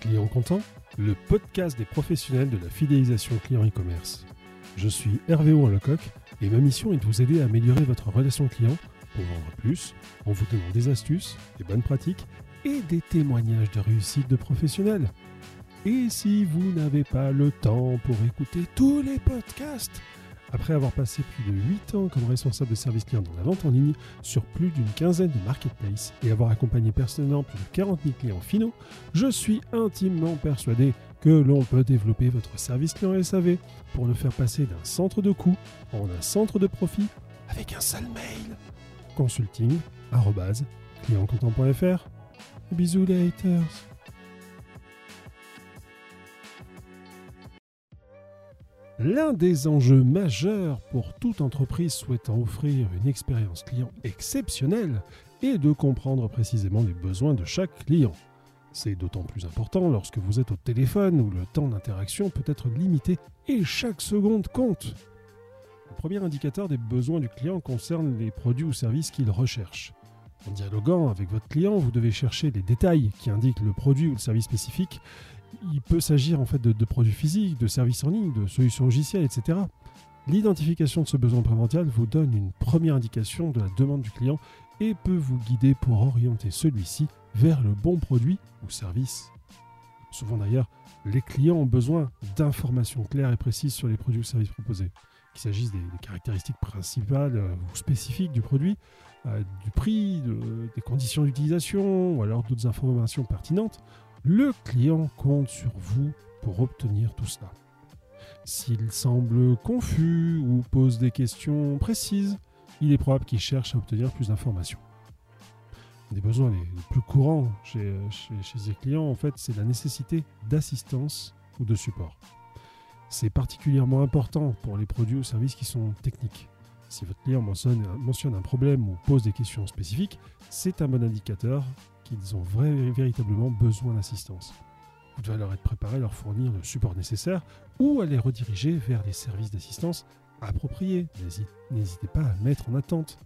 Client content, le podcast des professionnels de la fidélisation client e-commerce. Je suis Hervé Lecoq et ma mission est de vous aider à améliorer votre relation client pour vendre plus en vous donnant des astuces, des bonnes pratiques et des témoignages de réussite de professionnels. Et si vous n'avez pas le temps pour écouter tous les podcasts, après avoir passé plus de 8 ans comme responsable de service client dans la vente en ligne sur plus d'une quinzaine de marketplaces et avoir accompagné personnellement plus de 40 000 clients finaux, je suis intimement persuadé que l'on peut développer votre service client SAV pour le faire passer d'un centre de coût en un centre de profit avec un seul mail. Consulting, clientcontent.fr. Bisous les haters. L'un des enjeux majeurs pour toute entreprise souhaitant offrir une expérience client exceptionnelle est de comprendre précisément les besoins de chaque client. C'est d'autant plus important lorsque vous êtes au téléphone où le temps d'interaction peut être limité et chaque seconde compte. Le premier indicateur des besoins du client concerne les produits ou services qu'il recherche. En dialoguant avec votre client, vous devez chercher les détails qui indiquent le produit ou le service spécifique il peut s'agir en fait de, produits physiques, de services en ligne, de solutions logicielles, etc. L'identification de ce besoin primordial vous donne une première indication de la demande du client et peut vous guider pour orienter celui-ci vers le bon produit ou service. Souvent d'ailleurs, les clients ont besoin d'informations claires et précises sur les produits ou services proposés, qu'il s'agisse des, caractéristiques principales euh, ou spécifiques du produit, euh, du prix, des conditions d'utilisation ou alors d'autres informations pertinentes le client compte sur vous pour obtenir tout cela. S'il semble confus ou pose des questions précises, il est probable qu'il cherche à obtenir plus d'informations. Un des besoins les, plus courants chez, chez, les clients, en fait, c'est la nécessité d'assistance ou de support. C'est particulièrement important pour les produits ou services qui sont techniques. Si votre client mentionne, un problème ou pose des questions spécifiques, c'est un bon indicateur qu'ils ont véritablement besoin d'assistance. Vous devez alors être préparé à leur fournir le support nécessaire ou à les rediriger vers les services d'assistance appropriés. N'hésitez pas à mettre en attente.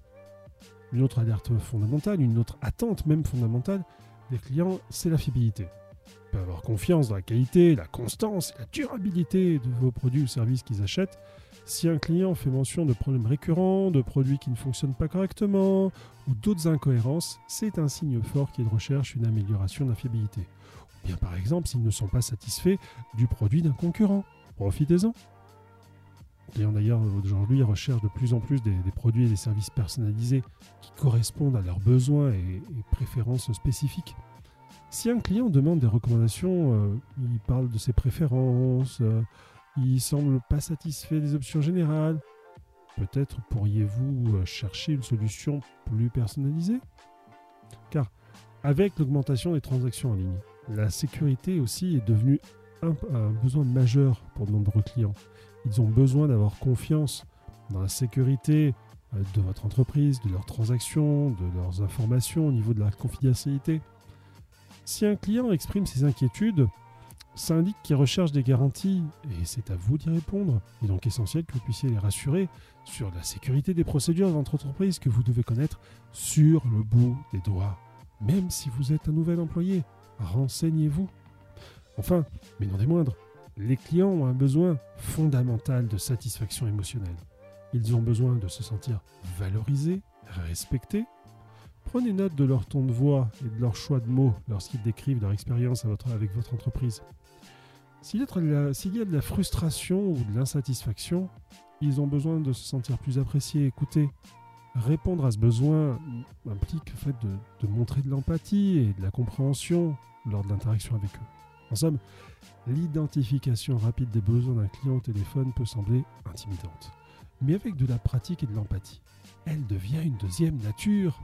Une autre alerte fondamentale, une autre attente même fondamentale des clients, c'est la fiabilité. Ils peuvent avoir confiance dans la qualité, la constance la durabilité de vos produits ou services qu'ils achètent si un client fait mention de problèmes récurrents, de produits qui ne fonctionnent pas correctement ou d'autres incohérences, c'est un signe fort qu'il recherche une amélioration de la fiabilité. Ou bien par exemple s'ils ne sont pas satisfaits du produit d'un concurrent. Profitez-en. Clients d'ailleurs aujourd'hui recherchent de plus en plus des, produits et des services personnalisés qui correspondent à leurs besoins et, préférences spécifiques. Si un client demande des recommandations, euh, il parle de ses préférences, euh, il semble pas satisfait des options générales. Peut-être pourriez-vous euh, chercher une solution plus personnalisée? Car avec l'augmentation des transactions en ligne, la sécurité aussi est devenue un, besoin majeur pour de nombreux clients. Ils ont besoin d'avoir confiance dans la sécurité euh, de votre entreprise, de leurs transactions, de leurs informations au niveau de la confidentialité. Si un client exprime ses inquiétudes, ça indique qu'ils recherchent des garanties et c'est à vous d'y répondre. Il est donc essentiel que vous puissiez les rassurer sur la sécurité des procédures de votre entreprise que vous devez connaître sur le bout des doigts. Même si vous êtes un nouvel employé, renseignez-vous. Enfin, mais non des moindres, les clients ont un besoin fondamental de satisfaction émotionnelle. Ils ont besoin de se sentir valorisés, respectés. Prenez note de leur ton de voix et de leur choix de mots lorsqu'ils décrivent leur expérience avec votre entreprise. S'il y, a de la frustration ou de l'insatisfaction, ils ont besoin de se sentir plus appréciés, écoutés. Répondre à ce besoin implique le fait de, montrer de l'empathie et de la compréhension lors de l'interaction avec eux. En somme, l'identification rapide des besoins d'un client au téléphone peut sembler intimidante. Mais avec de la pratique et de l'empathie, elle devient une deuxième nature.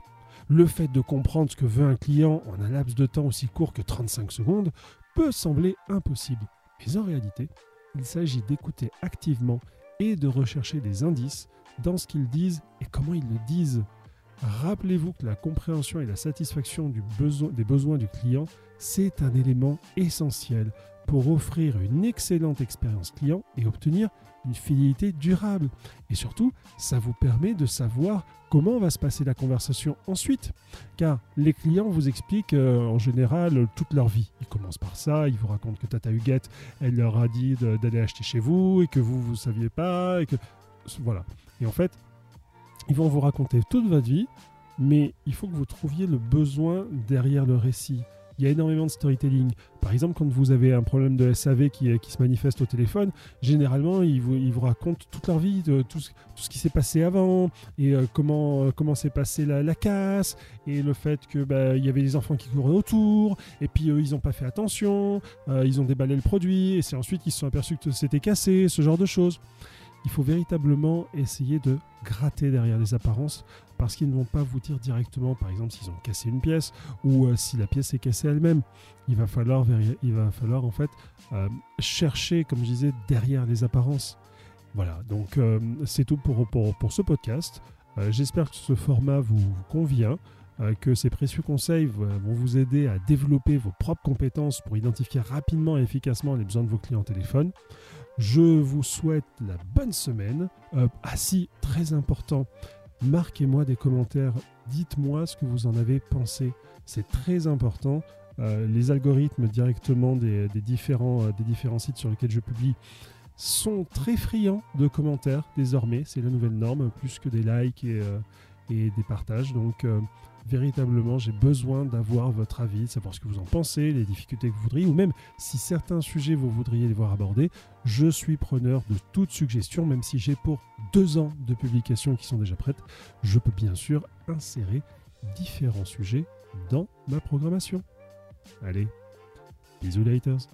Le fait de comprendre ce que veut un client en un laps de temps aussi court que 35 secondes peut sembler impossible. Mais en réalité, il s'agit d'écouter activement et de rechercher des indices dans ce qu'ils disent et comment ils le disent. Rappelez-vous que la compréhension et la satisfaction des besoins du client, c'est un élément essentiel pour offrir une excellente expérience client et obtenir une fidélité durable. Et surtout, ça vous permet de savoir comment va se passer la conversation ensuite. Car les clients vous expliquent euh, en général toute leur vie. Ils commencent par ça, ils vous racontent que Tata Huguette, elle leur a dit d'aller acheter chez vous et que vous, vous ne saviez pas. Et que... Voilà. Et en fait, ils vont vous raconter toute votre vie, mais il faut que vous trouviez le besoin derrière le récit. Il y a énormément de storytelling. Par exemple, quand vous avez un problème de SAV qui, qui se manifeste au téléphone, généralement, ils vous, racontent toute leur vie, tout, ce, qui s'est passé avant, et euh, comment, euh, comment s'est passée la, casse, et le fait que bah, y avait des enfants qui couraient autour, et puis eux, ils n'ont pas fait attention, euh, ils ont déballé le produit, et c'est ensuite qu'ils se sont aperçus que c'était cassé, ce genre de choses il faut véritablement essayer de gratter derrière les apparences parce qu'ils ne vont pas vous dire directement, par exemple, s'ils ont cassé une pièce ou euh, si la pièce est cassée elle-même. Il va falloir, en fait euh, chercher, comme je disais, derrière les apparences. Voilà, donc euh, c'est tout pour, ce podcast. J'espère que ce format vous, convient que ces précieux conseils vont vous aider à développer vos propres compétences pour identifier rapidement et efficacement les besoins de vos clients au téléphone. Je vous souhaite la bonne semaine. Euh, ah si, très important, marquez-moi des commentaires. Dites-moi ce que vous en avez pensé. C'est très important. Euh, les algorithmes directement des, différents, euh, des différents sites sur lesquels je publie sont très friands de commentaires désormais. C'est la nouvelle norme, plus que des likes et, et des partages. Donc véritablement, j'ai besoin d'avoir votre avis, de savoir ce que vous en pensez, les difficultés que vous voudriez, ou même si certains sujets vous voudriez les voir abordés. Je suis preneur de toute suggestion, même si j'ai pour deux ans de publications qui sont déjà prêtes. Je peux bien sûr insérer différents sujets dans ma programmation. Allez, bisous haters